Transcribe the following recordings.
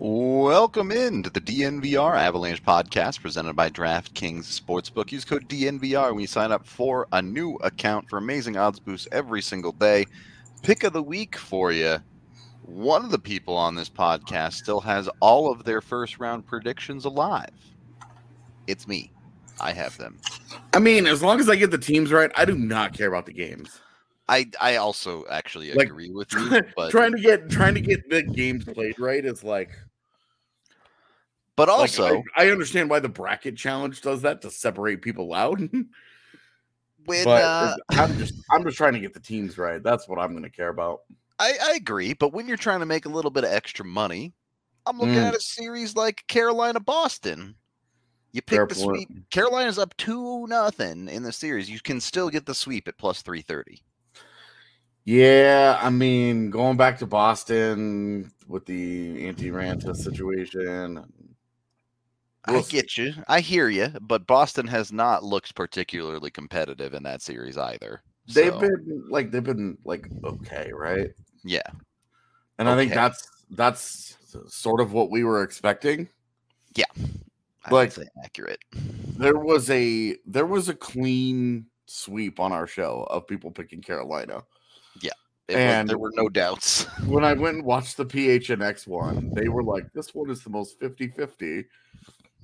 Welcome in to the DNVR Avalanche podcast presented by DraftKings Sportsbook. Use code DNVR when you sign up for a new account for amazing odds boosts every single day. Pick of the week for you. One of the people on this podcast still has all of their first round predictions alive. It's me. I have them. I mean, as long as I get the teams right, I do not care about the games. I I also actually Like, agree with you, but trying to get trying to get the games played right is like but like, also I, I understand why the bracket challenge does that to separate people out. when but uh, I'm just I'm just trying to get the teams right. That's what I'm going to care about. I, I agree, but when you're trying to make a little bit of extra money, I'm looking Mm. at a series like Carolina Boston. You pick Fair the point. sweep. Carolina's up two nothing in the series. You can still get the sweep at plus three thirty. Yeah, I mean, going back to Boston with the Antti Raanta situation. I We'll see. get you. I hear you, but Boston has not looked particularly competitive in that series either. They've been like they've been like okay, right? yeah, And I think that's that's sort of what we were expecting. I Like- accurate. There was a there was a clean sweep on our show of people picking Carolina. It was- And- there were no doubts. When I went and watched the PHNX one, they were like, this one is the most 50-50.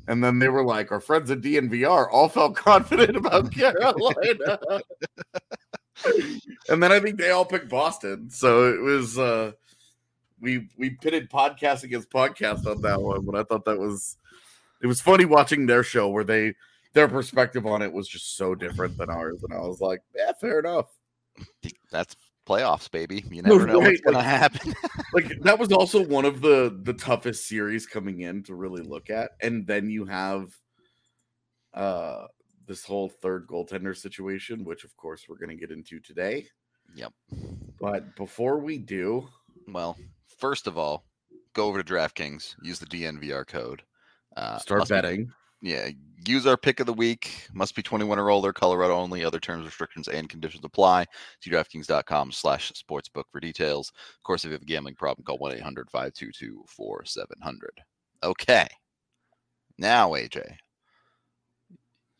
And then they were like, our friends at DNVR all felt confident about Carolina. and then I think they all picked Boston. So it was uh we we pitted podcast against podcast on that one, but I thought that was it was funny watching their show where they their perspective on it was just so different than ours. And I was like, yeah, fair enough. That's playoffs, baby. You never know what's gonna like- happen. like that was also one of the the toughest series coming in to really look at and then you have uh this whole third goaltender situation which of course we're going to get into today Yep. but before we do Well, first of all, go over to DraftKings, use the DNVR code. Uh, start must be- betting yeah, use our pick of the week. Must be 21 or older, Colorado only. Other terms, restrictions, and conditions apply. See DraftKings.com slash sportsbook for details. Of course, if you have a gambling problem, call 1 800 522 4700. Okay. Now, AJ,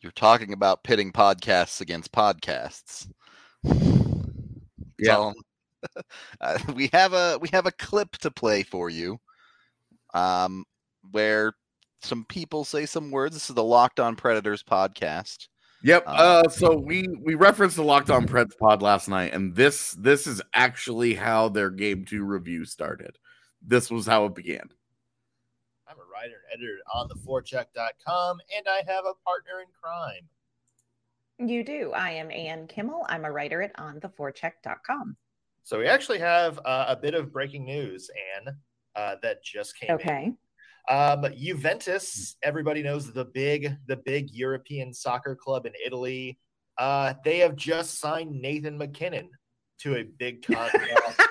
you're talking about pitting podcasts against podcasts. Yeah. So, uh, we have a we have a clip to play for you, um, where some people say some words. This is the Locked On Predators podcast. yep Um, uh so we we referenced the locked on preds pod last night and this this is actually how their game two review started this was how it began I'm a writer and editor on the theforecheck.com, and I have a partner in crime. You do. I am Ann Kimmel. I'm a writer at on the ontheforecheck.com. So we actually have uh, a bit of breaking news, Anne, uh, that just came in. Um, Juventus, everybody knows the big, the big European soccer club in Italy. Uh, they have just signed Nathan MacKinnon to a big contract.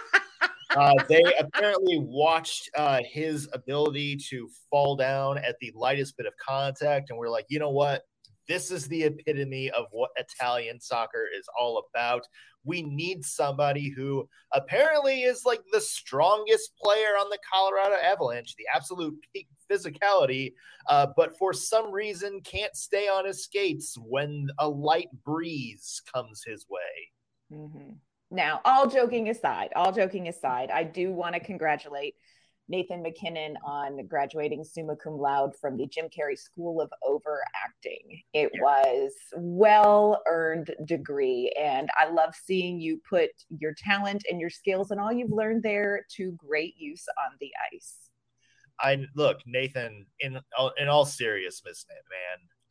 uh, they apparently watched uh, his ability to fall down at the lightest bit of contact, and we're like, you know what? This is the epitome of what Italian soccer is all about. We need somebody who apparently is like the strongest player on the Colorado Avalanche, the absolute peak physicality, uh, but for some reason can't stay on his skates when a light breeze comes his way. Mhm. Now, all joking aside, all joking aside, I do want to congratulate Nathan MacKinnon on graduating summa cum laude from the Jim Carrey School of Overacting. It was well earned degree, and I love seeing you put your talent and your skills and all you've learned there to great use on the ice. I look, Nathan. In in all seriousness,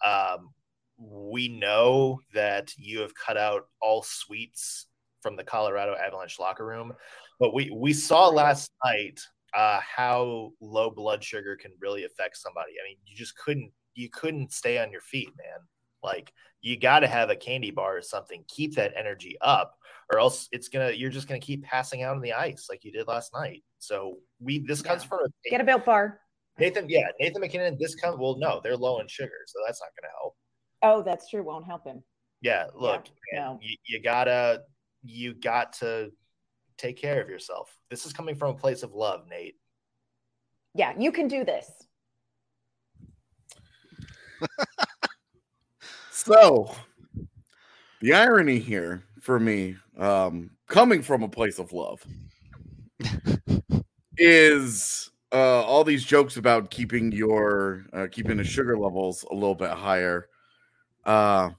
man, um, we know that you have cut out all sweets from the Colorado Avalanche locker room, but we we saw last night uh, how low blood sugar can really affect somebody. I mean, you just couldn't you couldn't stay on your feet, man. Like you got to have a candy bar or something, keep that energy up, or else it's gonna you're just gonna keep passing out on the ice like you did last night. So we this Yeah. comes from a Get a built bar. Nathan, yeah, Nathan MacKinnon. This comes well, no, they're low in sugar, so that's not gonna help. Oh, that's true. Won't help him. Yeah, look, Yeah, no. you, you gotta you got to take care of yourself. This is coming from a place of love, Nate. Yeah, you can do this. So, the irony here for me, um, coming from a place of love, is uh, all these jokes about keeping your uh, keeping the sugar levels a little bit higher. Uh,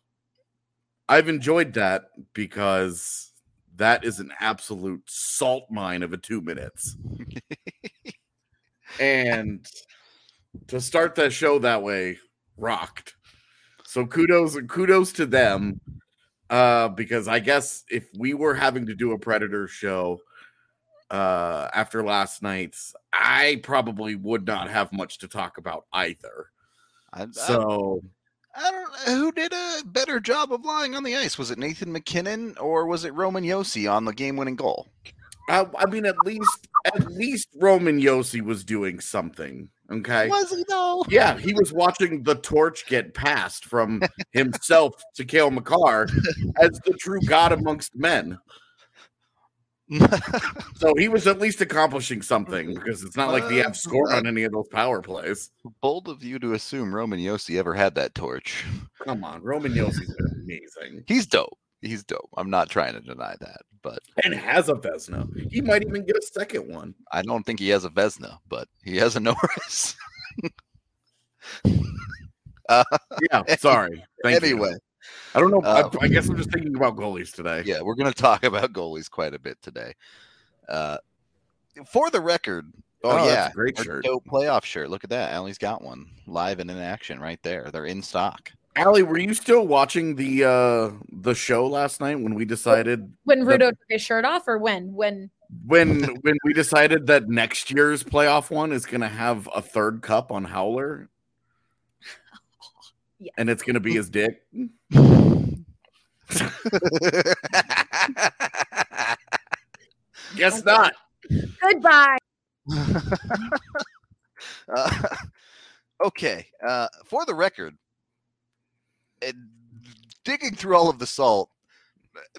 I've enjoyed that because that is an absolute salt mine of a two minutes, and to start that show that way rocked. So kudos kudos to them. Uh, because I guess if we were having to do a Predator show uh after last night's, I probably would not have much to talk about either. I, So I, don't know who did a better job of lying on the ice. Was it Nathan MacKinnon or was it Roman Josi on the game-winning goal? I, I mean at least at least Roman Josi was doing something. Okay. Was he though? Yeah, he was watching the torch get passed from himself to Cale Makar as the true god amongst men. So he was at least accomplishing something because it's not like the Avs scored on any of those power plays. Bold of you to assume Roman Josi ever had that torch. Come on, Roman Josi's amazing He's dope. He's dope. I'm not trying to deny that, but and has a Vezina. He might even get a second one. I don't think he has a Vezina, but he has a Norris. uh, Yeah, sorry. Thank you. anyway, I don't know. Uh, I, I guess I'm just thinking about goalies today. yeah, we're going to talk about goalies quite a bit today. Uh, for the record, oh, Oh, that's yeah, a great shirt. dope playoff shirt. Look at that. Allie's got one live and in action right there. They're in stock. Allie, were you still watching the uh the show last night when we decided When The- Rudo took his shirt off, or when? When? when when we decided that next year's playoff one is going to have a third cup on Howler? Yeah. And it's going to be his dick. Guess not. Goodbye. Uh, okay. Uh, for the record, uh, digging through all of the salt,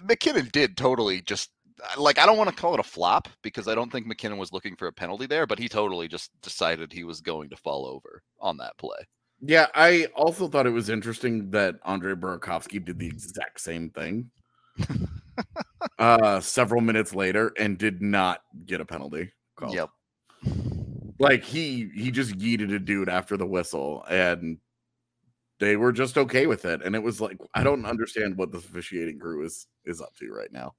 MacKinnon did totally just like I don't want to call it a flop because I don't think MacKinnon was looking for a penalty there, but he totally just decided he was going to fall over on that play. Yeah, I also thought it was interesting that Andre Burakovsky did the exact same thing uh several minutes later and did not get a penalty call. Yep. Like he he just yeeted a dude after the whistle and they were just okay with it. And it was like I don't understand what the officiating crew is is up to right now.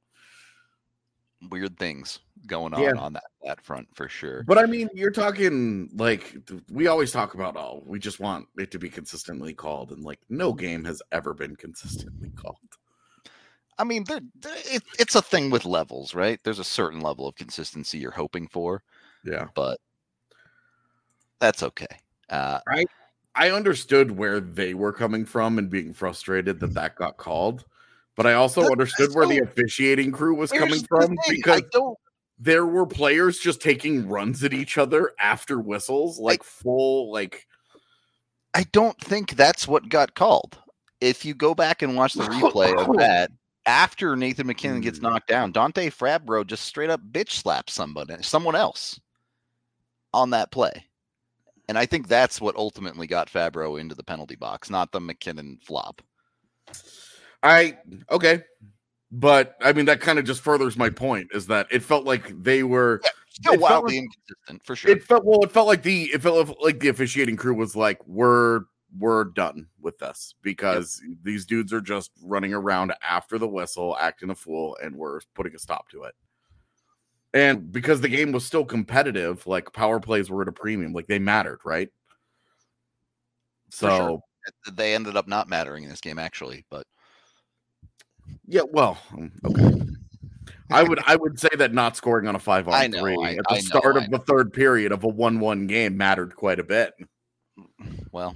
Weird things going on Yeah. on that that front for sure. But I mean, you're talking like we always talk about oh, we just want it to be consistently called, and like no game has ever been consistently called. I mean, there, it, it's a thing with levels, right? There's a certain level of consistency you're hoping for, Yeah. but that's okay. Uh, I understood where they were coming from and being frustrated that that got called, but I also That- understood where the officiating crew was coming from thing, because there were players just taking runs at each other after whistles, like full like I don't think that's what got called. If you go back and watch the replay of that, after Nathan MacKinnon gets Hmm. knocked down, Dante Fabbro just straight up bitch slaps somebody, someone else on that play. And I think that's what ultimately got Fabbro into the penalty box, not the MacKinnon flop. I okay. But I mean that kind of just furthers my point is that it felt like they were Still wildly like- inconsistent for sure. It felt well. It felt like the it felt like the officiating crew was like, "We're we're done with this because these dudes are just running around after the whistle, acting a fool, and we're putting a stop to it." And because the game was still competitive, like power plays were at a premium, like they mattered, right? For sure. So they ended up not mattering in this game actually, but yeah, well, um, okay. I would I would say that not scoring on a five I on know, three I- at the I know, start I of the third period of a one one game mattered quite a bit. well,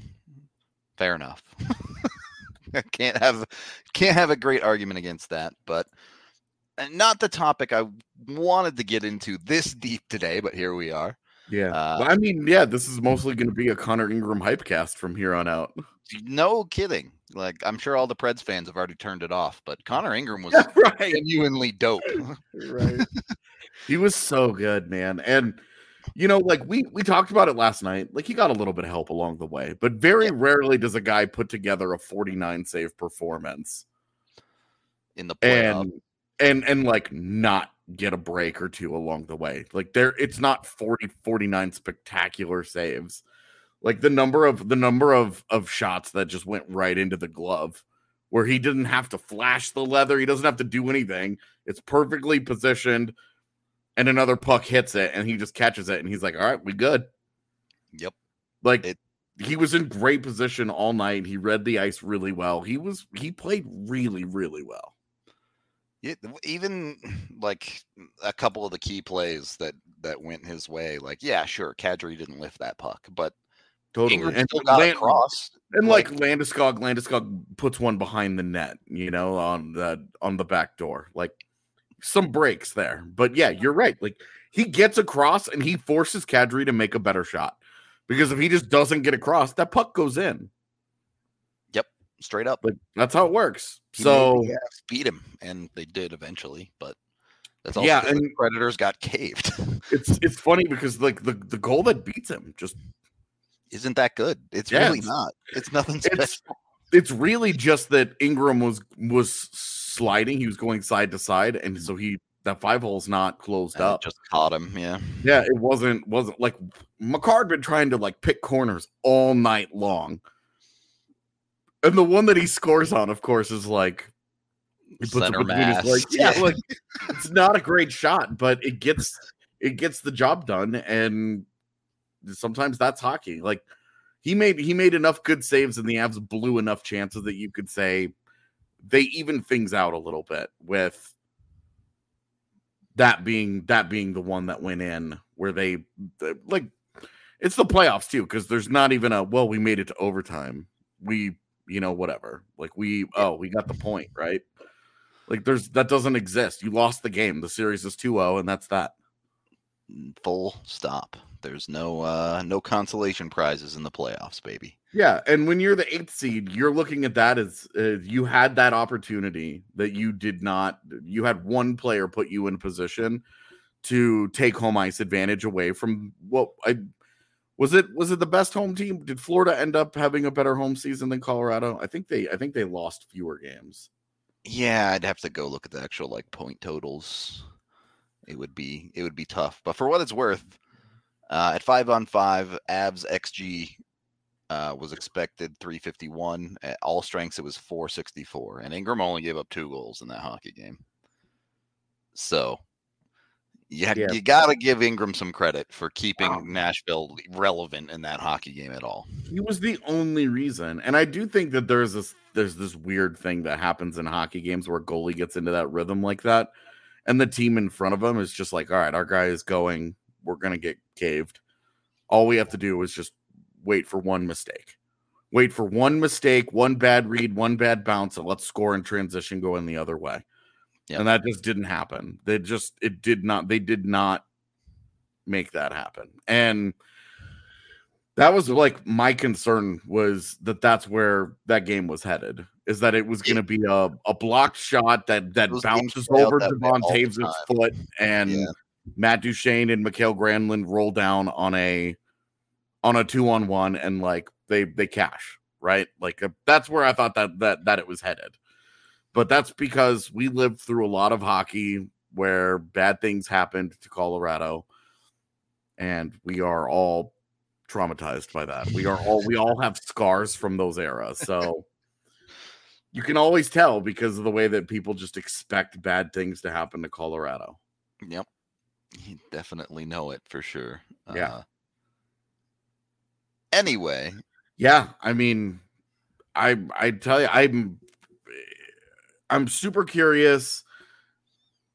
fair enough. can't have can't have a great argument against that, but uh, not the topic I wanted to get into this deep today, but here we are. Yeah. Uh, Well, I mean, yeah, this is mostly going to be a Connor Ingram hypecast from here on out. No kidding. Like I'm sure all the Preds fans have already turned it off, but mm. Connor Ingram was right. genuinely dope. Right. he was so good, man. And you know, like we we talked about it last night. Like he got a little bit of help along the way, but very rarely does a guy put together a 49 save performance in the playoff. and and and like not get a break or two along the way. Like there it's not 40 49 spectacular saves. Like the number of the number of of shots that just went right into the glove where he didn't have to flash the leather, he doesn't have to do anything. It's perfectly positioned and another puck hits it and he just catches it and he's like, "All right, we good." Yep. Like It- he was in great position all night. He read the ice really well. He was he played really really well. Yeah, even like a couple of the key plays that that went his way, like yeah, sure, Kadri didn't lift that puck, but Totally. And still got Lan- across. And like, Landeskog, Landeskog puts one behind the net, you know, on the on the back door. Like some breaks there. But yeah, you're right. Like he gets across and he forces Kadri to make a better shot. Because if he just doesn't get across, that puck goes in. Yep. Straight up. Like that's how it works. He So Avs beat him, and they did eventually, but that's also Yeah, because the and- Predators got caved. it's it's funny because like the, the goal that beats him just Isn't that good? It's Yeah, really it's- not. It's nothing special. it's it's really just that Ingram was was sliding. He was going side to side, and so he that five hole's not closed And up. just caught him. Yeah. Yeah, it wasn't wasn't like McCard been trying to like pick corners all night long. And the one that he scores on, of course, is like he puts it Center between his mass. legs. Yeah, like it's not a great shot, but it gets it gets the job done. And sometimes that's hockey. Like he made he made enough good saves and the Avs blew enough chances that you could say they even things out a little bit with that being that being the one that went in where they like it's the playoffs too because there's not even a well we made it to overtime. We you know whatever. Like we oh we got the point right? Like there's that doesn't exist. You lost the game. The series is 2-0 and that's that. Full stop. There's no uh no consolation prizes in the playoffs, baby. Yeah, and when you're the eighth seed, you're looking at that as uh, you had that opportunity that you did not. You had one player put you in position to take home ice advantage away from what I was. It was it the best home team? Did Florida end up having a better home season than Colorado? I think they. I think they lost fewer games. Yeah, I'd have to go look at the actual like point totals. It would be it would be tough. But for what it's worth, uh, at five on five, Avs XG uh, was expected 351. At all strengths, it was 464. And Ingram only gave up two goals in that hockey game. So you, Yeah. you got to give Ingram some credit for keeping Nashville relevant in that hockey game at all. He was the only reason, and I do think that there's this there's this weird thing that happens in hockey games where goalie gets into that rhythm like that, and the team in front of him is just like, all right, our guy is going, we're gonna get caved. All we have to do is just wait for one mistake, wait for one mistake, one bad read, one bad bounce, and let's score in transition going the other way. Yep. And that just didn't happen. They just it did not. They did not make that happen, and that was like my concern was that that's where that game was headed is that it was going to be a, a blocked shot that that bounces over that way Devon Toews' foot and Yeah. Matt Duchene and Mikael Granlund roll down on a on a two on one and like they they cash right like uh, that's where I thought that that that it was headed but that's because we lived through a lot of hockey where bad things happened to Colorado and we are all traumatized by that. We are all we all have scars from those eras. So you can always tell because of the way that people just expect bad things to happen to Colorado. Yep. You definitely know it for sure. Yeah. Uh, anyway, Yeah, I mean, I I tell you, I'm I'm super curious.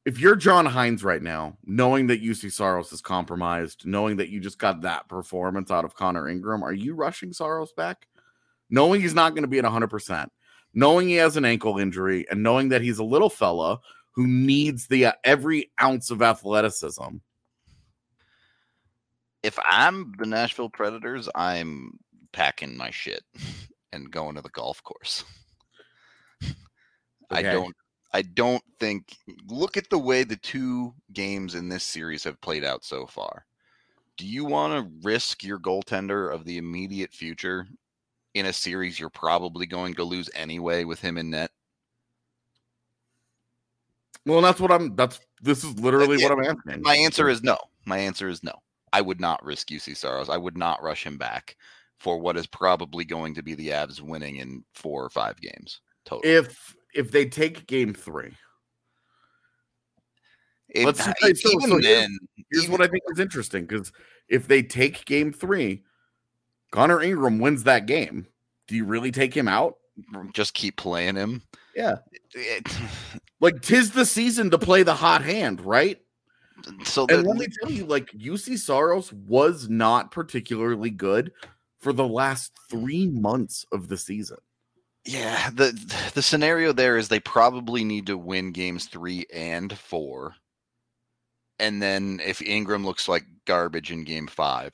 If you're John Hynes right now, knowing that Juuse Saros is compromised, knowing that you just got that performance out of Connor Ingram, are you rushing Saros back? Knowing he's not going to be at 100%, knowing he has an ankle injury, and knowing that he's a little fella who needs the uh, every ounce of athleticism. if I'm the Nashville Predators, I'm packing my shit and going to the golf course. I don't I don't think look at the way the two games in this series have played out so far. Do you want to risk your goaltender of the immediate future in a series you're probably going to lose anyway with him in net? Well, that's what I'm. That's this is literally what I'm asking. My answer is no. My answer is no. I would not risk Juuse Saros. I would not rush him back for what is probably going to be the Avs winning in four or five games total. if if they take game three. If- let's I- so- even so here's- then, Here's even- what I think is interesting because if they take game three, Connor Ingram wins that game. Do you really take him out? just keep playing him. Yeah. It- Like tis the season to play the hot hand, right? so the, And let me tell you, like Juuse Saros was not particularly good for the last three months of the season. yeah, the the scenario there is they probably need to win games three and four, and then if Ingram looks like garbage in game five,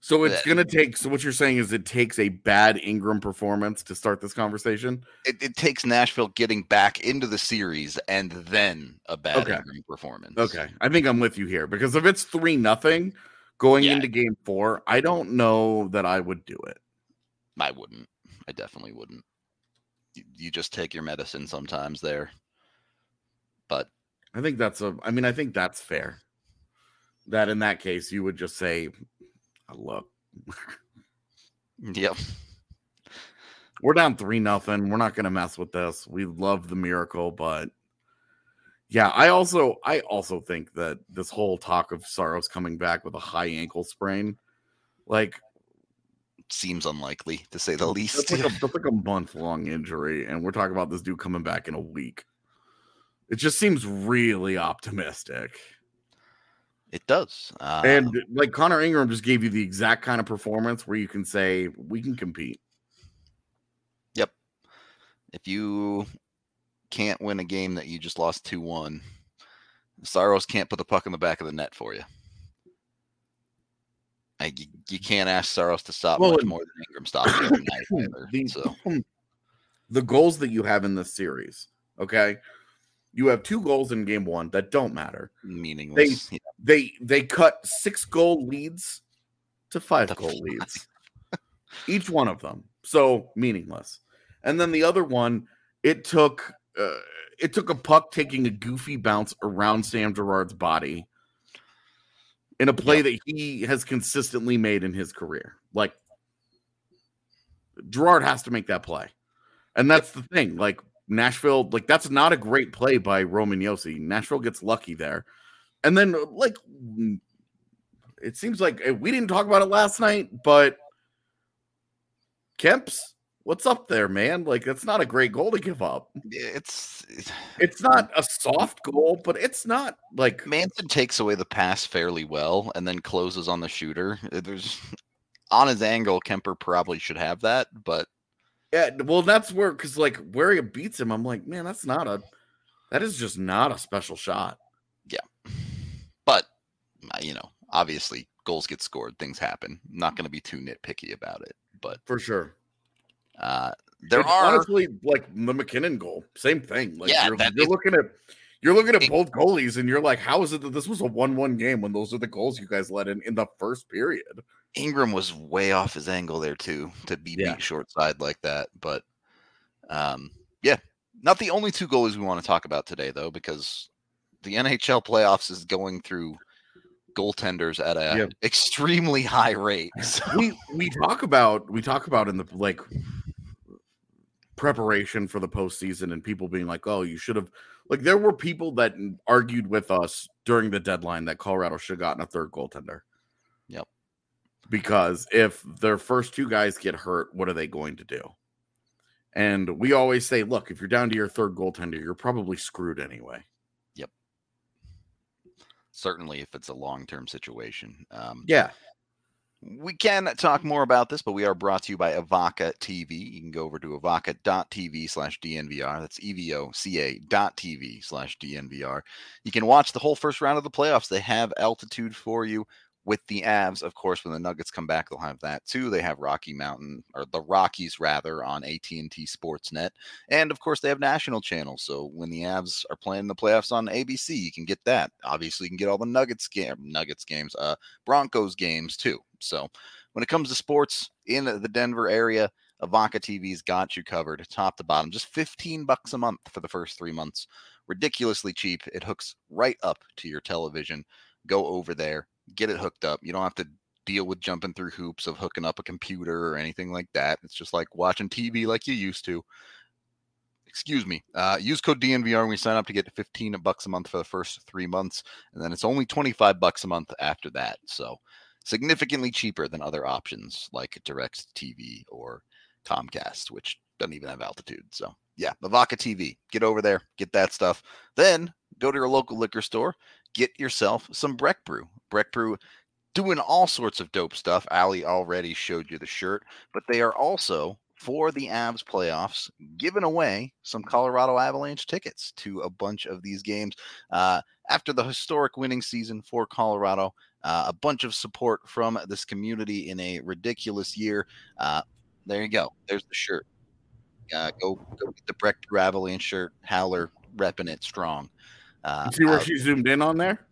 So it's gonna take. So what you're saying is it takes a bad Ingram performance to start this conversation. it, it takes Nashville getting back into the series and then a bad Okay. Ingram performance. Okay, I think I'm with you here because if it's three nothing going Yeah. into game four, I don't know that I would do it. I wouldn't. I definitely wouldn't. You, you just take your medicine sometimes there. But I think that's a. I mean, I think that's fair. That in that case, you would just say, "Look, yep. we're down three nothing. We're not going to mess with this. We love the miracle, but yeah, I also, I also think that this whole talk of Saros coming back with a high ankle sprain, like Seems unlikely to say the least. That's like a, that's like a month long injury, and we're talking about this dude coming back in a week. It just seems really optimistic. It does. Uh, and like Connor Ingram just gave you the exact kind of performance where you can say we can compete. Yep. If you can't win a game that you just lost 2 1, Saros can't put the puck in the back of the net for you. Like, you, you can't ask Saros to stop Well, much more than Ingram stopped the other night either, the, so the goals that you have in this series, okay? You have two goals in game one that don't matter. meaningless. Yeah. They they cut six goal leads to five To goal five. leads. Each one of them. So meaningless. And then the other one, it took uh, it took a puck taking a goofy bounce around Sam Girard's body in a play Yep. that he has consistently made in his career. Like Gerard has to make that play. And that's the thing. Like Nashville, like that's not a great play by Roman Josi. Nashville gets lucky there. And then like it seems like uh, we didn't talk about it last night, but Kemp's what's up there, man? Like that's not a great goal to give up. It's It's not a soft goal, but it's not like Manson takes away the pass fairly well and then closes on the shooter. There's on his angle, Kemper probably should have that, but yeah, well that's where cuz like where he beats him, I'm like, man, that's not a that is just not a special shot. Yeah, but uh, you know, obviously goals get scored, things happen. I'm not going to be too nitpicky about it, but For sure. uh there It's are honestly like the MacKinnon goal, same thing. Like Yeah, you're, that- you're looking at you're looking at it- both goalies, and you're like, how is it that this was a one-one game when those are the goals you guys let in in the first period? Ingram was way off his angle there too to be Yeah. beat short side like that. But um, yeah, not the only two goalies we want to talk about today though, because the NHL playoffs is going through goaltenders at a Yep. extremely high rate. So, we we talk about we talk about in the like preparation for the postseason and people being like, "Oh, you should have." Like there were people that argued with us during the deadline that Colorado should have gotten a third goaltender. Yep. Because if their first two guys get hurt, what are they going to do? And we always say, look, if you're down to your third goaltender, you're probably screwed anyway. Yep. Certainly, if it's a long term situation. Um, Yeah. We can talk more about this, but we are brought to you by Evoca TV. You can go over to evoca.tv slash DNVR. That's E-V-O-C-A dot TV slash DNVR. You can watch the whole first round of the playoffs. They have altitude for you with the Avs. Of course, when the Nuggets come back, they'll have that too. They have Rocky Mountain, or the Rockies rather, on AT&T Sportsnet. And of course, they have national channels. So when the Avs are playing the playoffs on ABC, you can get that. Obviously, you can get all the Nuggets game, Nuggets games, uh, Broncos games too. So when it comes to sports in the Denver area, Evoca TV's got you covered, top to bottom. Just 15 bucks a month for the first three months. Ridiculously cheap. It hooks right up to your television. Go over there, get it hooked up. You don't have to deal with jumping through hoops of hooking up a computer or anything like that. It's just like watching TV like you used to. Excuse me. Uh, use code DNVR when we sign up to get 15 bucks a month for the first three months, and then it's only 25 bucks a month after that. So significantly cheaper than other options like Direct TV or Comcast, which doesn't even have altitude. So yeah, Evoca TV. Get over there, get that stuff. Then go to your local liquor store, get yourself some Breck Brew. Breck Brew doing all sorts of dope stuff. Ali already showed you the shirt, but they are also for the Avs playoffs giving away some Colorado Avalanche tickets to a bunch of these games. Uh, after the historic winning season for Colorado, uh, a bunch of support from this community in a ridiculous year. Uh, there you go. There's the shirt. Uh, go go get the Breck Avalanche shirt. Howler repping it strong. Uh, see where out- she zoomed in on there?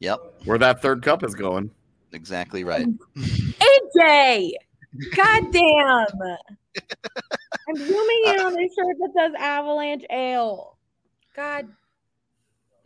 Yep, Where that third cup is going. exactly right. AJ! God damn! I'm zooming in on a shirt that says Avalanche Ale. God.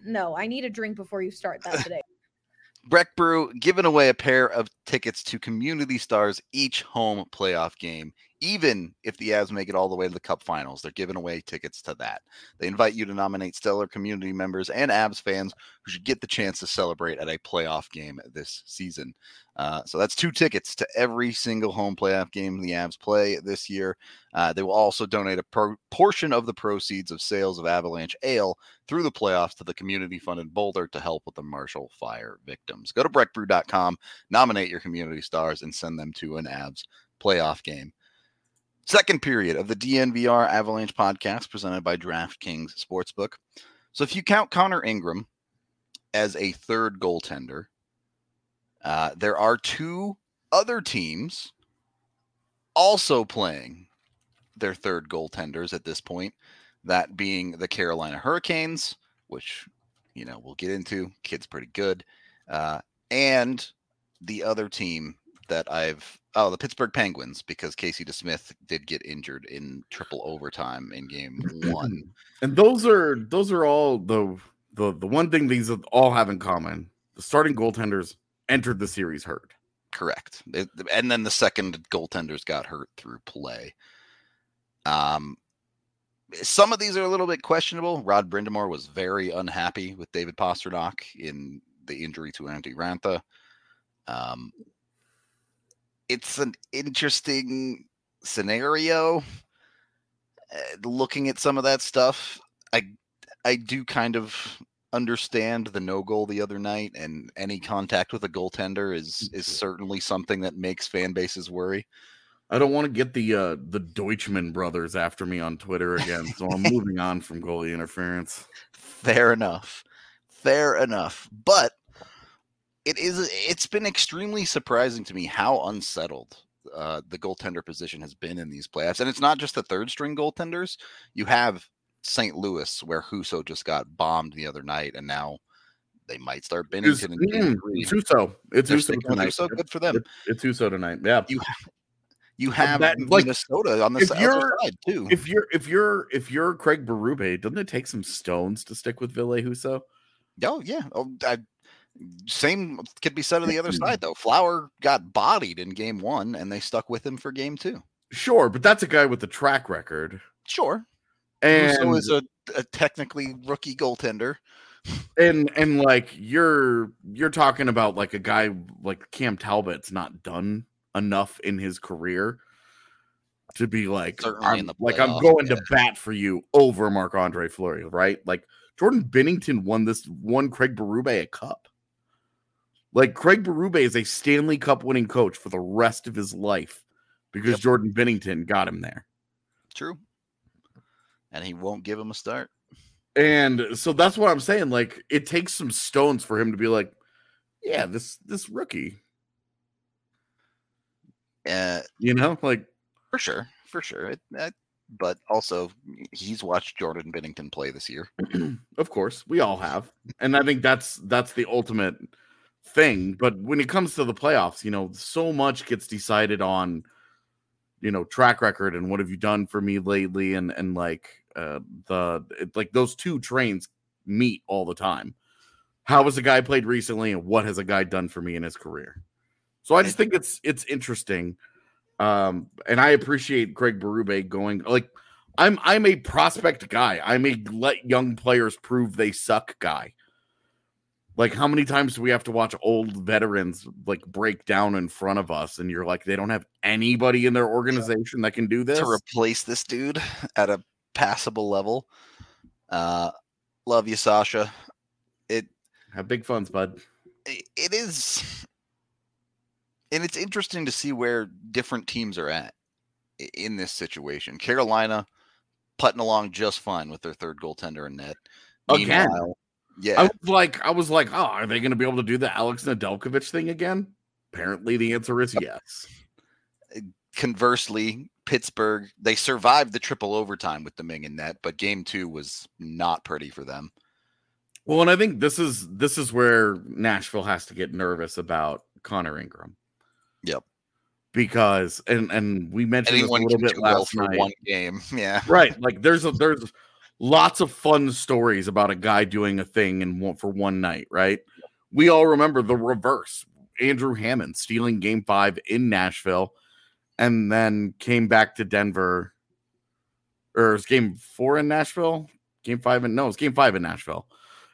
No, I need a drink before you start that today. Breck Brew giving away a pair of tickets to Community Stars each home playoff game. Even if the Avs make it all the way to the Cup Finals, they're giving away tickets to that. They invite you to nominate stellar community members and Avs fans who should get the chance to celebrate at a playoff game this season. Uh, so that's two tickets to every single home playoff game the Avs play this year. Uh, they will also donate a pro- portion of the proceeds of sales of Avalanche Ale through the playoffs to the community funded Boulder to help with the Marshall Fire victims. Go to breckbrew.com, nominate your community stars, and send them to an Avs playoff game. Second period of the DNVR Avalanche podcast presented by DraftKings Sportsbook. So if you count Connor Ingram as a third goaltender, uh, there are two other teams also playing their third goaltenders at this point, that being the Carolina Hurricanes, which, you know, we'll get into. Kid's pretty good. Uh, and the other team that I've oh the Pittsburgh Penguins because Casey DeSmith did get injured in triple overtime in game one. And those are those are all the the the one thing these all have in common. The starting goaltenders entered the series hurt. Correct. It- and then the second goaltenders got hurt through play. Um, some of these are a little bit questionable. Rod Brind'Amour was very unhappy with David Pastrnak in the injury to Antti Raanta. Um, it's an interesting scenario. Uh, looking at some of that stuff, I I do kind of understand the no goal the other night, and any contact with a goaltender is is certainly something that makes fan bases worry. I don't want to get the uh the Deutschman brothers after me on Twitter again, so I'm moving on from goalie interference. Fair enough. Fair enough. But it is it's been extremely surprising to me how unsettled uh, the goaltender position has been in these playoffs. And it's not just the third string goaltenders. You have St. Louis where Husso just got bombed the other night and now they might start It's, Binnington in game mm, it's Husso. It's Husso tonight. Husso. Good for them. It- It's Husso tonight. Yeah. You You have that- like, Minnesota on the if s- other side too. If you're if you're if you're Craig Berube, doesn't it take some stones to stick with Ville Husso? Oh yeah, oh, I, Same could be said on the other mm-hmm. side, though. Flower got bodied in game one, and they stuck with him for game two. Sure, but that's a guy with a track record. Sure. And so is a, a technically rookie goaltender. and and like you're you're talking about like a guy like Cam Talbot's not done enough in his career to be like I'm, like I'm going yeah. to bat for you over Marc Andre Fleury, right? Like Jordan Binnington won this won Craig Berube a cup. Like Craig Berube is a Stanley Cup winning coach for the rest of his life because Yep. Jordan Binnington got him there. True. And he won't give him a start. And so that's what I'm saying. Like it takes some stones for him to be like, yeah, this this rookie, Uh, you know, like for sure. For sure. It, that, but also, he's watched Jordan Binnington play this year. of course we all have, and I think that's that's the ultimate thing. But when it comes to the playoffs, you know, so much gets decided on, you know, track record and what have you done for me lately, and and like uh the it, like those two trains meet all the time. How has a guy played recently, and what has a guy done for me in his career? So I just think it's it's interesting, um, and I appreciate Greg Berube going like I'm I'm a prospect guy. I'm a let young players prove they suck guy. Like how many times do we have to watch old veterans like break down in front of us and you're like they don't have anybody in their organization that can do this? to replace this dude at a passable level. Uh, love you, Sasha. It have big funds, bud. i- it is, and it's interesting to see where different teams are at in this situation. Carolina putting along just fine with their third goaltender in net. Again. Meanwhile- I yeah, was like, I was like, oh, are they going to be able to do the Alex Nedeljkovic thing again? Apparently, the answer is uh, yes. conversely, Pittsburgh they survived the triple overtime with Domingue in net, but game two was not pretty for them. Well, and I think this is this is where Nashville has to get nervous about Connor Ingram. Yep. Because and and we mentioned Anyone this a little bit do well last night. one game. Yeah. right like there's a there's lots of fun stories about a guy doing a thing and one for one night right? We all remember the reverse andrew hammond stealing game five in nashville and then came back to denver. Or it was game four in nashville? Game five and no it was game five in nashville.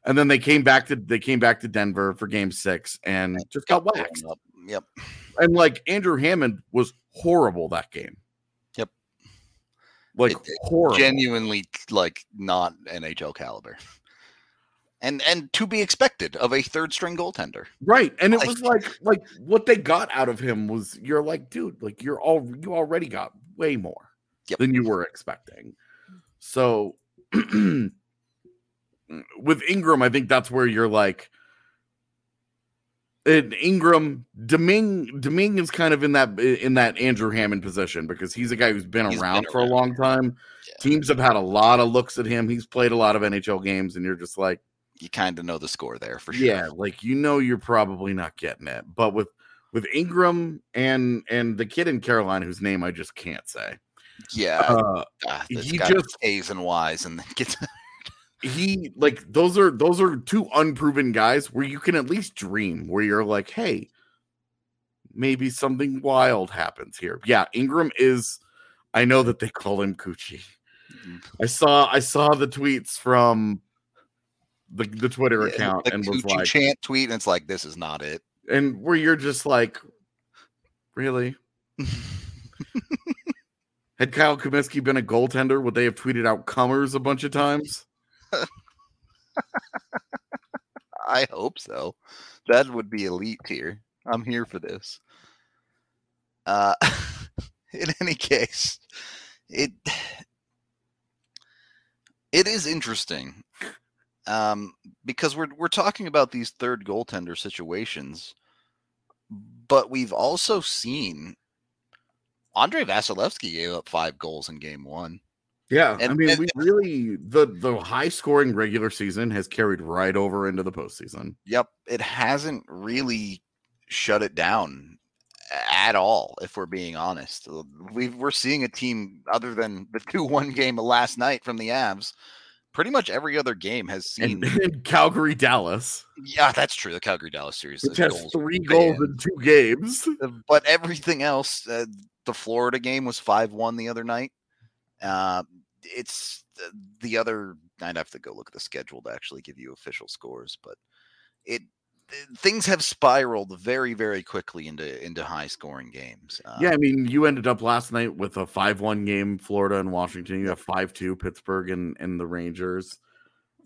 And then they came back to they came back to denver for game six and just got waxed. Yep. and like andrew hammond was horrible that game. Like It- horrible Genuinely like not NHL caliber. And and to be expected of a third string goaltender. Right. And it Like- was like like what they got out of him was you're like, dude, like you're all you already got way more Yep. than you were expecting. So with Ingram, I think that's where you're like and Ingram, Domingue, Domingue is kind of in that in that Andrew Hammond position because he's a guy who's been He's around been for a long time. Yeah. Teams have had a lot of looks at him. He's played a lot of NHL games, and you're just like, You kind of know the score there for sure. yeah, like you know you're probably not getting it. But with with Ingram and and the kid in Carolina whose name I just can't say. Yeah. Uh ah, he just- A's and Y's and then gets he like those are those are two unproven guys where you can at least dream where you're like, hey, maybe something wild happens here. Yeah, Ingram is I know that they call him Coochie. Mm-hmm. I saw I saw the tweets from the, the Twitter Yeah, account the and was like chant tweet, and it's like this is not it. and where you're just like, really? Had Kyle Cumiskey been a goaltender, would they have tweeted out "comers" a bunch of times? I hope so. That would be elite tier. I'm here for this. Uh, in any case, it it is interesting um, because we're we're talking about these third goaltender situations, but we've also seen Andrei Vasilevskiy gave up five goals in game one. Yeah, I mean, and- we really the the high scoring regular season has carried right over into the postseason. Yep, it hasn't really shut it down at all. If we're being honest, we we're seeing a team other than the two-one game of last night from the Avs pretty much every other game has seen. And, and Calgary Dallas, yeah, that's true. The Calgary Dallas series which has goals three goals in two games. Uh, but everything else, uh, the Florida game was five one the other night. Uh, it's the, the other. I'd have to go look at the schedule to actually give you official scores, but it things have spiraled very very quickly into into high scoring games. Uh, Yeah, I mean, you ended up last night with a five-one game, Florida and Washington. You have five-two Pittsburgh and, and the Rangers.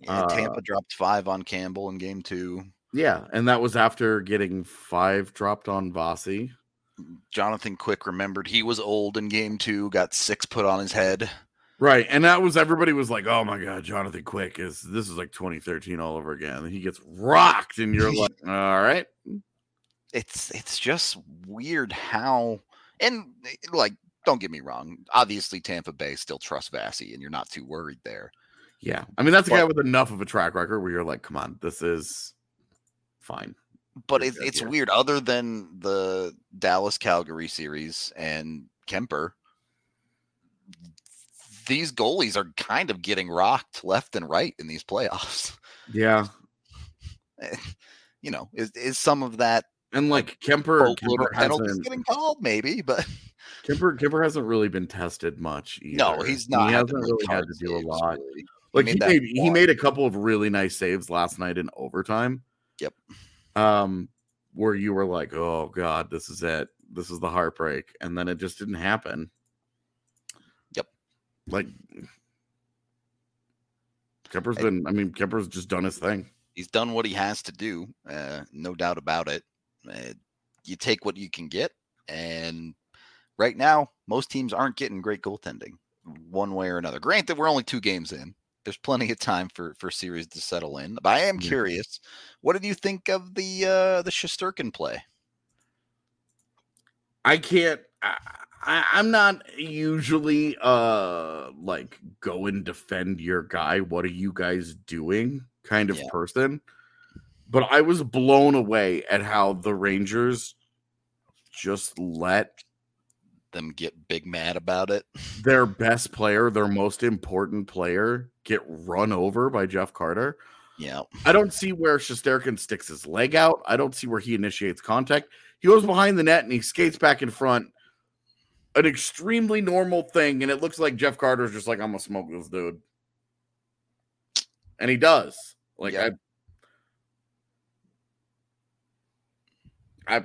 yeah, uh, Tampa dropped five on Campbell in game two. Yeah, and that was after getting five dropped on Vasi. Jonathan Quick remembered he was old in game two, got six put on his head. Right, and that was everybody was like, "Oh my god, Jonathan Quick is this is like 2013 all over again." And he gets rocked, and you're like, "All right, it's it's just weird how and like don't get me wrong obviously tampa bay still trusts Vasi, and you're not too worried there yeah." I mean, that's a guy with enough of a track record where you're like, "Come on, this is fine." But it's, weird other than the dallas calgary series and kuemper these goalies are kind of getting rocked left and right in these playoffs Yeah, eh, you know is, is some of that and like Kuemper, Kuemper penalties hasn't, getting called maybe but Kuemper, Kuemper hasn't really been tested much. Either. no he's not He hasn't really had to do a lot. really. like he made that made, he made a couple of really nice saves last night in overtime. Yep. Um, where you were like, "Oh God, this is it. This is the heartbreak," and then it just didn't happen. Yep. Like Kuemper's I- been. I mean, Kuemper's just done his thing. he's done what he has to do, uh, no doubt about it. Uh, you take what you can get, and right now, most teams aren't getting great goaltending, one way or another. Granted, we're only two games in. There's plenty of time for for series to settle in. But I am Yeah. curious, what did you think of the uh, the Shesterkin play? I can't. I, I, I'm not usually uh like go and defend your guy. What are you guys doing? Kind of Yeah. person. But I was blown away at how the Rangers just let Them get big mad about it. their best player, their most important player, get run over by Jeff Carter. Yeah, I don't see where Shesterkin sticks his leg out. I don't see where he initiates contact. He goes behind the net and he skates back in front. An extremely normal thing, and it looks like Jeff Carter's just like, I'm gonna smoke this dude. And he does. Like Yeah. I I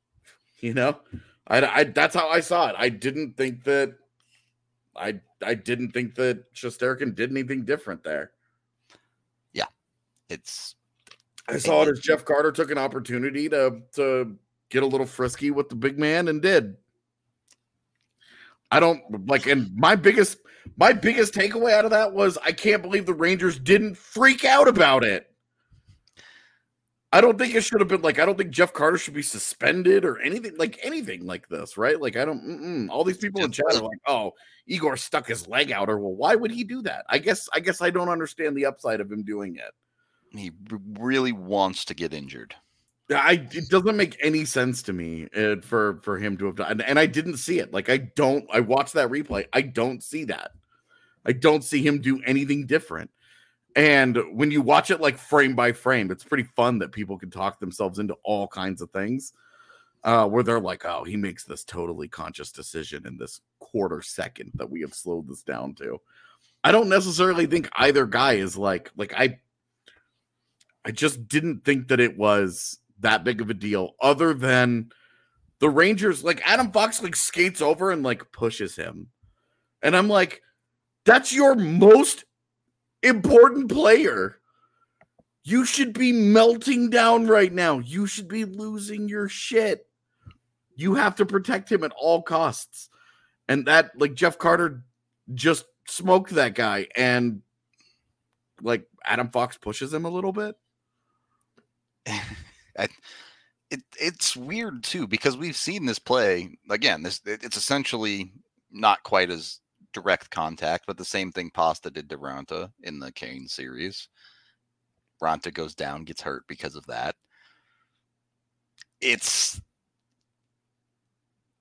you know, I, I that's how I saw it. I didn't think that I I didn't think that Shesterkin did anything different there. Yeah, it's I saw it as Jeff Carter took an opportunity to to get a little frisky with the big man and did. I don't like and my biggest my biggest takeaway out of that was I can't believe the Rangers didn't freak out about it. I don't think it should have been like I don't think Jeff Carter should be suspended or anything like anything like this, right? Like I don't. All these people in chat are like, "Oh, Igor stuck his leg out," or "Well, why would he do that?" I guess I guess I don't understand the upside of him doing it. he really wants to get injured. I it doesn't make any sense to me uh, for for him to have done, and, and I didn't see it. Like I don't. I watched that replay. I don't see that. I don't see him do anything different. And when you watch it like frame by frame, it's pretty fun that people can talk themselves into all kinds of things. Uh, where they're like, "Oh, he makes this totally conscious decision in this quarter second that we have slowed this down to." I don't necessarily think either guy is like like I I just didn't think that it was that big of a deal, other than the Rangers, like Adam Fox, like skates over and like pushes him. And I'm like, that's your most important player. You should be melting down right now. You should be losing your shit. You have to protect him at all costs. And that, like, Jeff Carter just smoked that guy. And, like, Adam Fox pushes him a little bit. It it's weird too because we've seen this play again. This it- it's essentially not quite as direct contact, but the same thing Pasta did to Raanta in the Kane series. Raanta goes down, gets hurt because of that. It's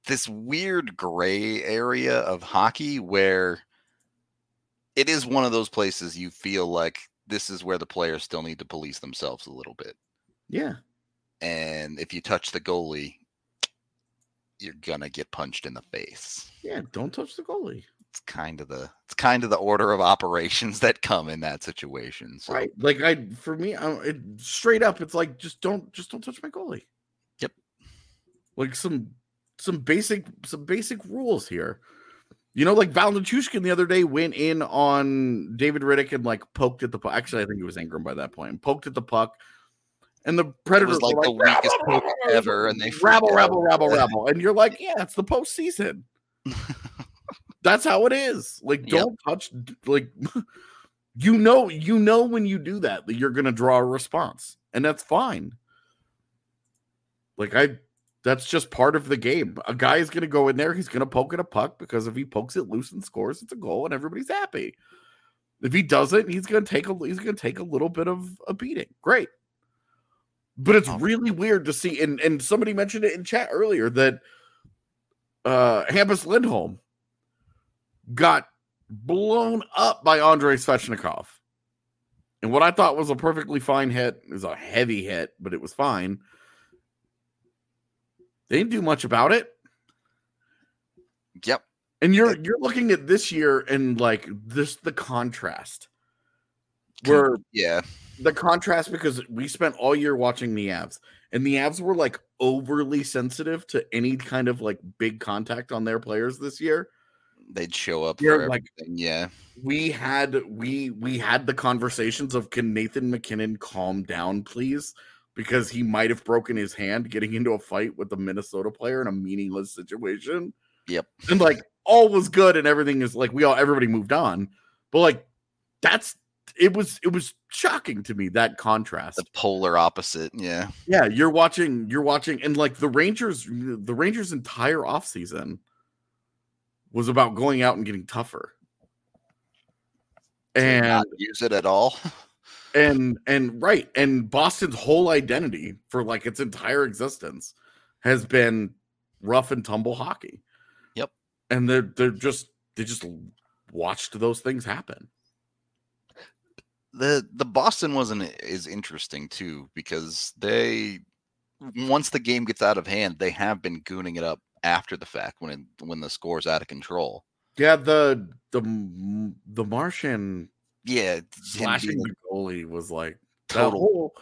this weird gray area of hockey where it is one of those places you feel like this is where the players still need to police themselves a little bit. Yeah. And if you touch the goalie, you're gonna get punched in the face. Yeah. Don't touch the goalie. It's kind of the it's kind of the order of operations that come in that situation. So Right. Like I, for me, I, it, straight up, it's like just don't, just don't touch my goalie. Yep. Like some, some basic, some basic rules here. You know, like Val Nichushkin the other day went in on David Rittich and like poked at the puck. Actually, I think it was Ingram by that point. Poked at the puck, and the it Predators was like the weakest poke ever, and they rabble, rabble, rabble, rabble, and you're like, yeah, it's the postseason. That's how it is. Like, don't touch. Like, you know, you know when you do that that you're gonna draw a response, and that's fine. Like I, that's just part of the game. A guy is gonna go in there. He's gonna poke at a puck because if he pokes it loose and scores, it's a goal, and everybody's happy. If he doesn't, he's gonna take a he's gonna take a little bit of a beating. Great. But it's really weird to see, and, and somebody mentioned it in chat earlier that uh Hampus Lindholm got blown up by Andrei Svechnikov. And what I thought was a perfectly fine hit is a heavy hit, but it was fine. They didn't do much about it. Yep. And you're you're looking at this year and like this the contrast. Where Yeah. the contrast because we spent all year watching the Avs, and the Avs were like overly sensitive to any kind of like big contact on their players this year. They'd show up You're for like- everything. Yeah. We had we we had the conversations of can Nathan MacKinnon calm down, please? Because he might have broken his hand getting into a fight with a Minnesota player in a meaningless situation. Yep. And like all was good and everything is like we all everybody moved on. But like that's it was it was shocking to me that contrast. The polar opposite. Yeah. Yeah, you're watching, you're watching, and like the Rangers, the Rangers' entire offseason was about going out and getting tougher. And not use it at all. and and right, and Boston's whole identity for like its entire existence has been rough and tumble hockey. Yep. And they're they're just they just watched those things happen. the the Boston wasn't is interesting too because they once the game gets out of hand, they have been gooning it up after the fact when it, when the score's out of control. Yeah, the the the Marchand Yeah, slashing the goalie was like the total. whole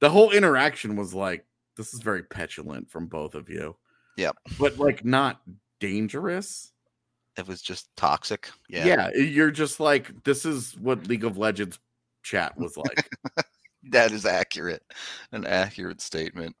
the whole interaction was like this is very petulant from both of you. Yep. But like not dangerous. It was just toxic. Yeah, Yeah. you're just like this is what League of Legends chat was like. that is accurate. An accurate statement.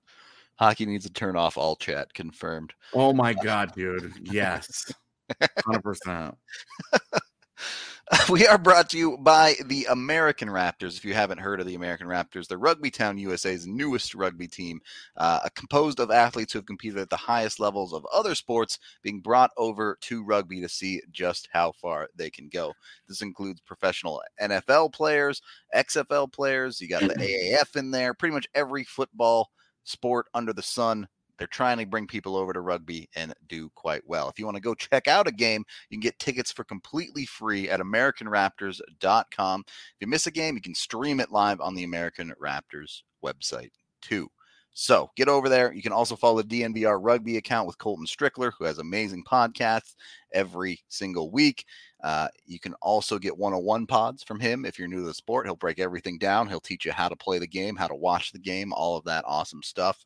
Hockey needs to turn off all chat. Confirmed. oh my god, dude. Yes. 100%. We are brought to you by the American Raptors. If you haven't heard of the American Raptors, they're Rugby Town USA's newest rugby team, uh, composed of athletes who have competed at the highest levels of other sports, being brought over to rugby to see just how far they can go. This includes professional NFL players, XFL players. You got the AAF in there. Pretty much every football sport under the sun. They're trying to bring people over to rugby and do quite well. If you want to go check out a game, you can get tickets for completely free at AmericanRaptors.com. If you miss a game, you can stream it live on the American Raptors website too. So get over there. You can also follow the DNVR rugby account with Colton Strickler, who has amazing podcasts every single week. Uh, you can also get 101 pods from him if you're new to the sport. He'll break everything down. He'll teach you how to play the game, how to watch the game, all of that awesome stuff.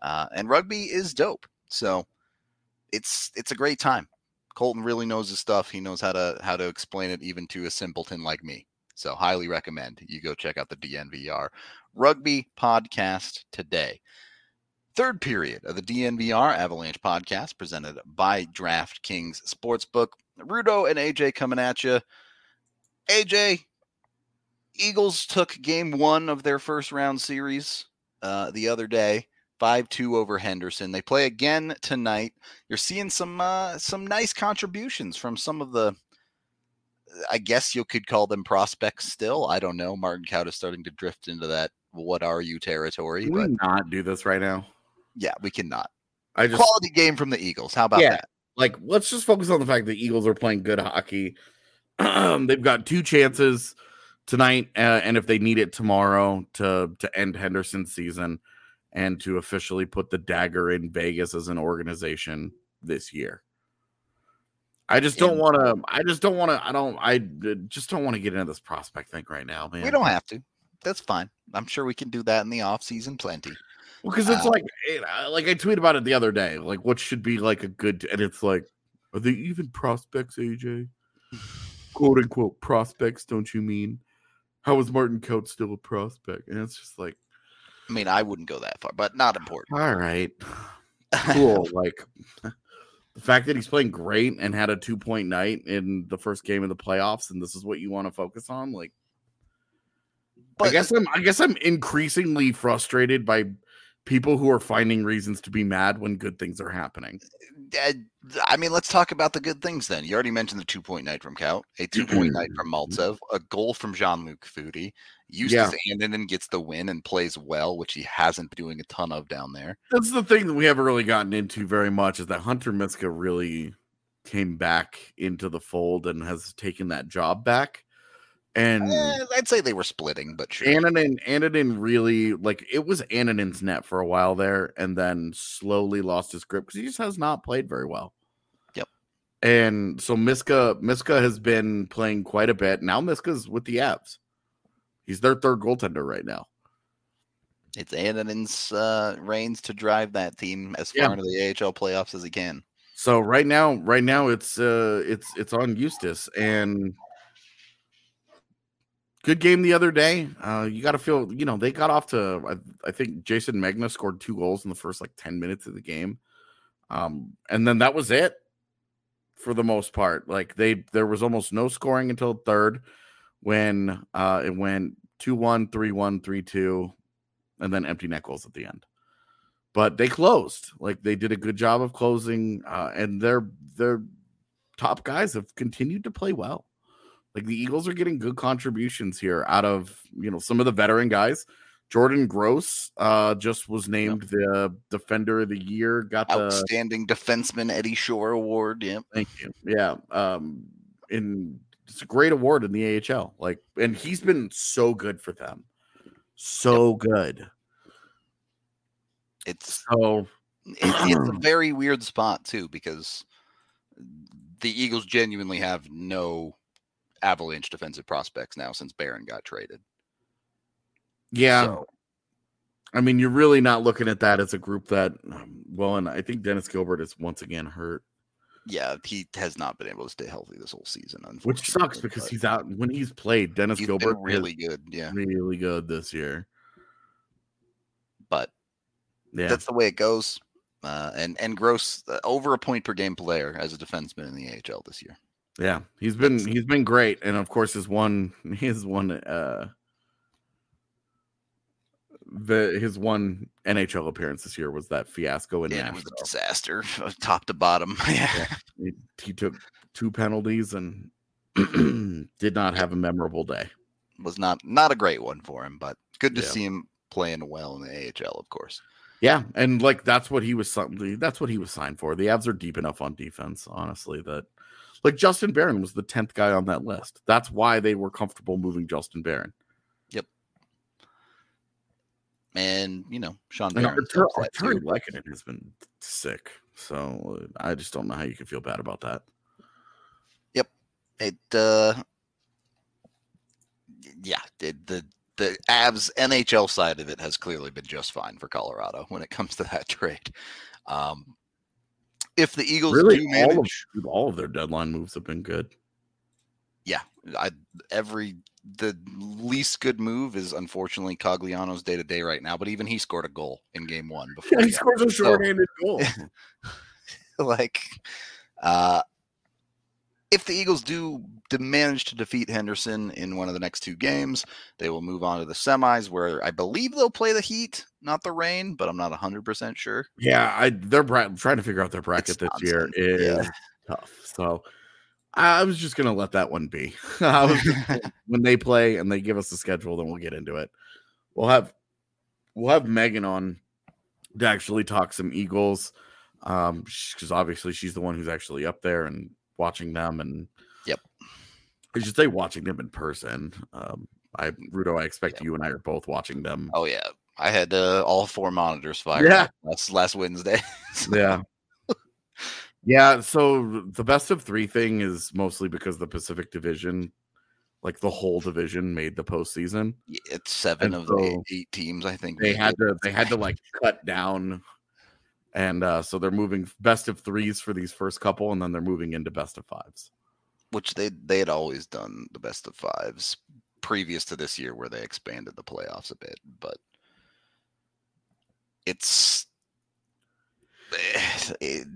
Uh, and rugby is dope. So it's it's a great time. Colton really knows his stuff. He knows how to how to explain it even to a simpleton like me. So highly recommend you go check out the DNVR rugby podcast today. Third period of the DNVR Avalanche podcast presented by DraftKings Sportsbook. Rudo and AJ coming at you. AJ, Eagles took game one of their first round series uh, the other day, five two over Henderson. They play again tonight. You're seeing some uh, some nice contributions from some of the. I guess you could call them prospects still. I don't know. Martin Kaut is starting to drift into that "what are you" territory, Can but we not do this right now? yeah, we cannot. I just Quality game from the Eagles. How about Yeah. that? like let's just focus on the fact that Eagles are playing good hockey. they've got two chances tonight, uh, and if they need it tomorrow to to end Henderson's season and to officially put the dagger in Vegas as an organization this year. I just don't want to. I just don't want to. I don't. I uh, just don't want to get into this prospect thing right now, man. We don't have to. That's fine. I'm sure we can do that in the off season plenty. because it's uh, like, like I tweeted about it the other day. Like, what should be like a good? And it's like, are they even prospects, AJ? quote unquote prospects, don't you mean? How is Martin Kaut still a prospect? And it's just like, I mean, I wouldn't go that far, but not important. all right, cool. like the fact that he's playing great and had a two point night in the first game of the playoffs, and this is what you want to focus on. Like, I guess I'm, I guess I'm increasingly frustrated by people who are finding reasons to be mad when good things are happening. Uh, I mean, let's talk about the good things then. You already mentioned the two point night from Kaut, a two point night from Maltsev, a goal from Jean Luc Foudy. Justus Annunen gets the win and plays well, which he hasn't been doing a ton of down there. That's the thing that we haven't really gotten into very much is that Hunter Miska really came back into the fold and has taken that job back. And Eh, I'd say they were splitting, but sure. Annunen really like it was Annunen's net for a while there, and then slowly lost his grip because he just has not played very well. Yep. And so Miska Miska has been playing quite a bit. Now Miska's with the Avs. He's their third goaltender right now. It's Annunen's uh, reigns to drive that team as far Yeah. into the AHL playoffs as he can. So right now, right now it's uh it's it's on Justus and good game the other day. Uh you got to feel, you know, they got off to I, I think Jayson Megna scored two goals in the first like 10 minutes of the game. Um and then that was it for the most part. Like they there was almost no scoring until third when uh it went 2-1, 3-1, 3-2 and then empty net goals at the end but they closed. Like they did a good job of closing, uh, and their their top guys have continued to play well. Like the Eagles are getting good contributions here out of you know some of the veteran guys. Jordan Gross uh, just was named the defender of the year. Got the Outstanding defenseman Eddie Shore Award. Yep. Thank you. Yeah. Um, in it's a great award in the AHL. Like, and he's been so good for them. So good. It's So it, it's a very weird spot too because the Eagles genuinely have no Avalanche defensive prospects now since Barron got traded. yeah. So, I mean, you're really not looking at that as a group that, well, and I think Dennis Gilbert is once again hurt, yeah, he has not been able to stay healthy this whole season, which sucks because he's out. When he's played, Dennis he's Gilbert really good. Yeah, really, really good this year. but Yeah, that's the way it goes. Uh, and and Gross uh, over a point per game player as a defenseman in the AHL this year. Yeah, he's been he's been great, and of course his one his one uh the his one NHL appearance this year was that fiasco in Yeah, it was a disaster, uh, top to bottom. yeah. He, he took two penalties and did not have a memorable day. was not not a great one for him, but good to Yeah. see him playing well in the AHL, of course. Yeah, and like that's what he was something that's what he was signed for. The Avs are deep enough on defense, honestly, that like Justin Barron was the 10th guy on that list. That's why they were comfortable moving Justin Barron. Yep. And you know, Sean Barron Artur- steps that too. Artturi Lehkonen has been sick. So uh, I just don't know how you can feel bad about that. Yep. It uh yeah the, the the Avs NHL side of it has clearly been just fine for Colorado when it comes to that trade. Um if the Eagles Really, do all of, manage, all of their deadline moves have been good. yeah, I every the least good move is unfortunately Cogliano's day to day right now, but even he scored a goal in game one before he the scores a end. So- shorthanded goal. like uh if the Eagles do manage to defeat Henderson in one of the next two games, they will move on to the semis where I believe they'll play the Heat, not the Reign, but I'm not 100% sure. Yeah, I they're trying to figure out their bracket It's this year is yeah. tough. So I was just gonna let that one be. I was just- when they play and they give us the schedule, then we'll get into it. We'll have we'll have Megan on to actually talk some Eagles. Um, because obviously she's the one who's actually up there and watching them and Yep. I should say watching them in person. Um, I Rudo, I expect you and I are both watching them. Oh yeah, I had uh, all four monitors fired. Yeah. last last Wednesday. Yeah. yeah. So the best of three thing is mostly because the Pacific Division, like the whole division, made the postseason. It's seven And of the eight, teams. I think They had to they had to like cut down, and uh, so they're moving best of threes for these first couple, and then they're moving into best of fives. which they they had always done the best of fives previous to this year, where they expanded the playoffs a bit, but it's it,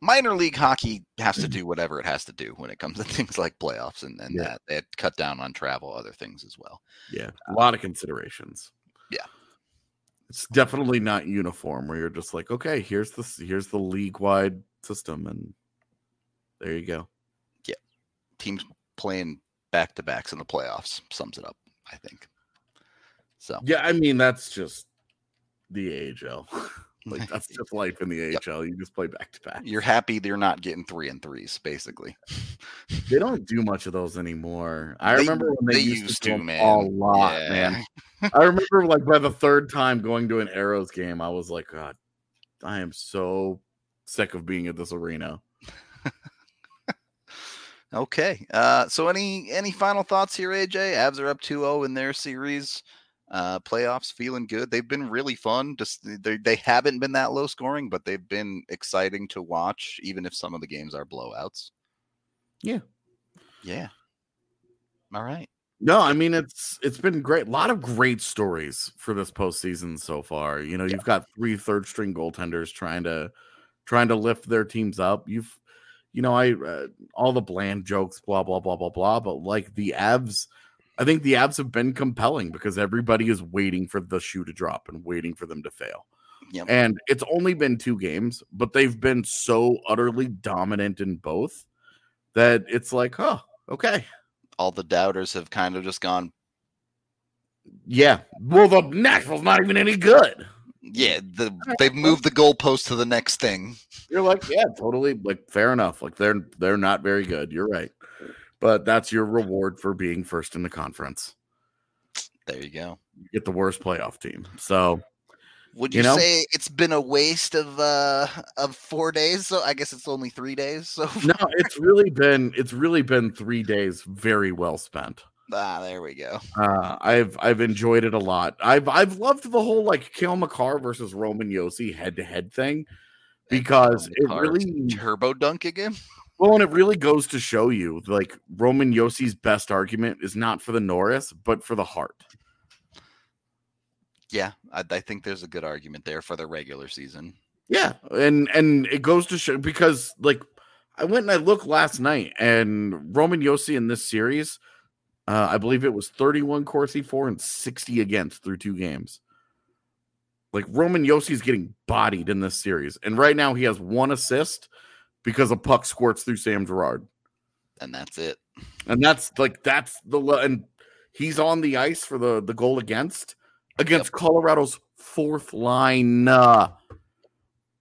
minor league hockey has to do whatever it has to do when it comes to things like playoffs and, and Yeah. that they had cut down on travel, other things as well. Yeah, a lot of considerations. Yeah. It's definitely not uniform where you're just like, okay, here's the here's the league wide system, and there you go. Yeah. Teams playing back to backs in the playoffs sums it up, I think. So Yeah, I mean that's just the AHL. like that's just life in the AHL. You just play back to back. you're happy they're not getting three and threes, basically. They don't do much of those anymore. I They- remember when they, they used, used to, to, man. a lot, Yeah. man. I remember like by the third time going to an Arrows game, I was like, God, I am so sick of being at this arena. Okay. Uh, so any any final thoughts here, AJ? Avs are up 2-0 in their series. Uh, playoffs feeling good. They've been really fun. Just they they haven't been that low scoring, but they've been exciting to watch, even if some of the games are blowouts. Yeah. Yeah. All right. No, I mean it's it's been great. A lot of great stories for this postseason so far. You know, you've got three third string goaltenders trying to trying to lift their teams up. You've you know, I uh, all the bland jokes, blah blah blah blah blah. But like the Avs, I think the Avs have been compelling because everybody is waiting for the shoe to drop and waiting for them to fail. Yep. And it's only been two games, but they've been so utterly dominant in both that it's like, oh, okay, All the doubters have kind of just gone, yeah. Well, the Nashville's not even any good. yeah, the they've moved the goalpost to the next thing. You're like, yeah, totally. Like, fair enough. Like, they're they're not very good. You're right, but that's your reward for being first in the conference. There you go. You get the worst playoff team. So Would You you, know? say it's been a waste of uh of four days? So I guess it's only three days. So no, it's really been it's really been three days very well spent. ah, there we go. Uh, I've I've enjoyed it a lot. I've I've loved the whole like Cale Makar versus Roman Josi head to head thing because it really turbo dunk again. Well, and it really goes to show you like Roman Josi's best argument is not for the Norris, but for the Hart. Yeah, I, I think there's a good argument there for the regular season. Yeah. And and it goes to show because like I went and I looked last night and Roman Josi in this series, uh, I believe it was 31 Corsi for and 60 against through two games. Like Roman Josi's getting bodied in this series. And right now he has one assist because a puck squirts through Sam Girard. And that's it. and that's like that's the and he's on the ice for the the goal against against Colorado's fourth line. Uh,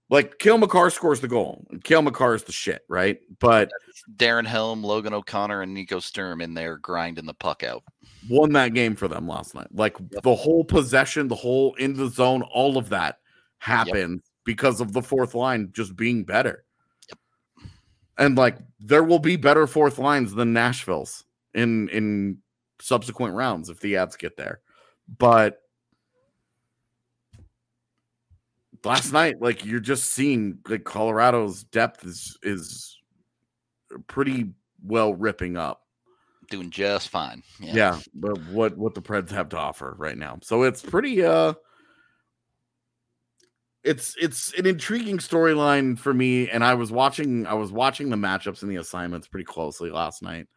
like Cale Makar scores the goal. and Cale Makar is the shit, right? But Darren Helm, Logan O'Connor, and Nico Sturm in there grinding the puck out. won that game for them last night. Like the whole possession, the whole in the zone, all of that happened because of the fourth line just being better. And like there will be better fourth lines than Nashville's in in subsequent rounds if the Avs get there. But last night, like you're just seeing like Colorado's depth is is pretty well ripping up Doing just fine. Yeah. yeah. but what what the Preds have to offer right now. So it's pretty uh it's it's an intriguing storyline for me and I was watching I was watching the matchups and the assignments pretty closely last night.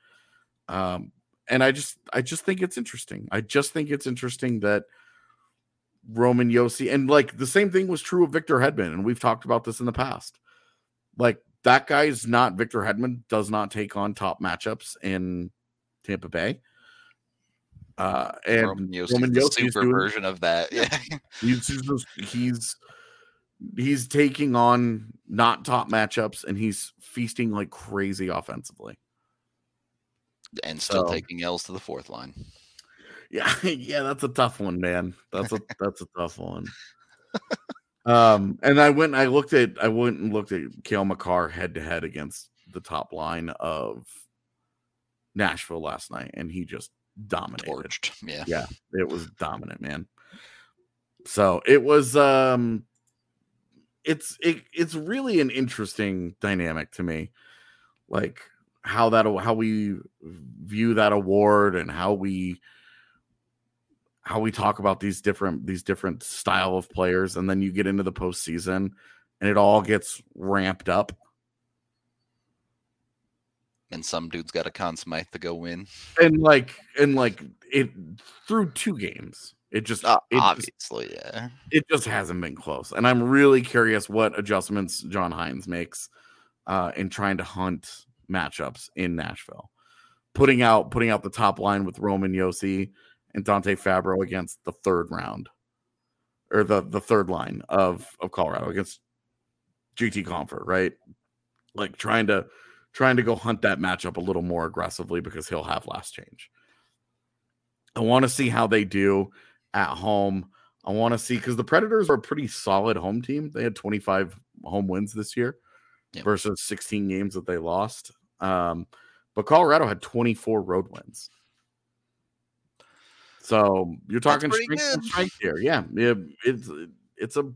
Um and I just I just think it's interesting. I just think it's interesting that Roman Josi and like the same thing was true of Victor Hedman and we've talked about this in the past. Like that guy's not Victor Hedman does not take on top matchups in Tampa Bay. Uh, and Roman Josi's Roman the Josi is super doing- version of that. Yeah. he's just, he's he's taking on not top matchups and he's feasting like crazy offensively. and still So- taking L's to the fourth line. Yeah, yeah, that's a tough one, man. That's a that's a tough one. Um, and I went, I looked at, I went and looked at Cale Makar head to head against the top line of Nashville last night, and he just dominated. Torched. Yeah. Yeah, it was dominant, man. So it was, um, it's it, it's really an interesting dynamic to me, like how that how we view that award and how we how we talk about these different these different style of players, and then you get into the postseason, and it all gets ramped up. And some dude's got a Conn Smythe to go win. and like and like it through two games it just Uh, it, just obviously, yeah. it just hasn't been close and i'm really curious what adjustments john hynes makes uh in trying to hunt matchups in nashville putting out putting out the top line with roman josi and dante fabbro against the third round or the the third line of of colorado against jt compher right like trying to trying to go hunt that matchup a little more aggressively because he'll have last change. I want to see how they do at home. I want to see because the Predators are a pretty solid home team. They had 25 home wins this year Yep. versus 16 games that they lost. Um, but Colorado had 24 road wins. So you're talking strength and good. strength here. Yeah, yeah, it's it's a.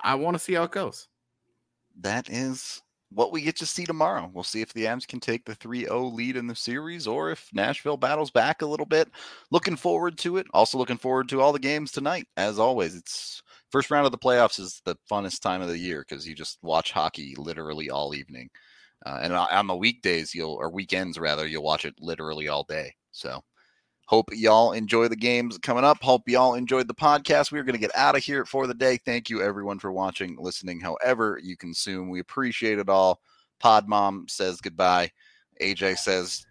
I want to see how it goes. that is what we get to see tomorrow. We'll see if the Avs can take the 3-0 lead in the series or if Nashville battles back a little bit. Looking forward to it. Also looking forward to all the games tonight. As always, it's first round of the playoffs is the funnest time of the year because you just watch hockey literally all evening. Uh, and on on the weekdays, you'll or weekends rather, you'll watch it literally all day. So Hope y'all enjoy the games coming up. Hope y'all enjoyed the podcast. We're going to get out of here for the day. Thank you, everyone, for watching, listening, however you consume. We appreciate it all. Pod Mom says goodbye. AJ says,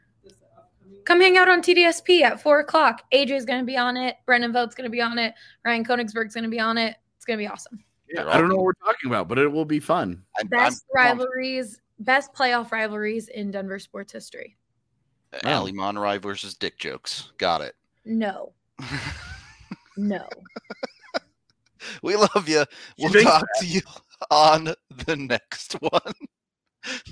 Come hang out on TDSP at four o'clock. AJ's going to be on it. Brendan Vogt's going to be on it. Ryan Koenigsberg's going to be on it. It's going to be awesome. Yeah, I don't know what we're talking about, but it will be fun. I'm, Best I'm, rivalries, best playoff rivalries in Denver sports history. Ali Monroy versus Dick jokes. Got it. No, no. we love you. We'll talk to you on the next one.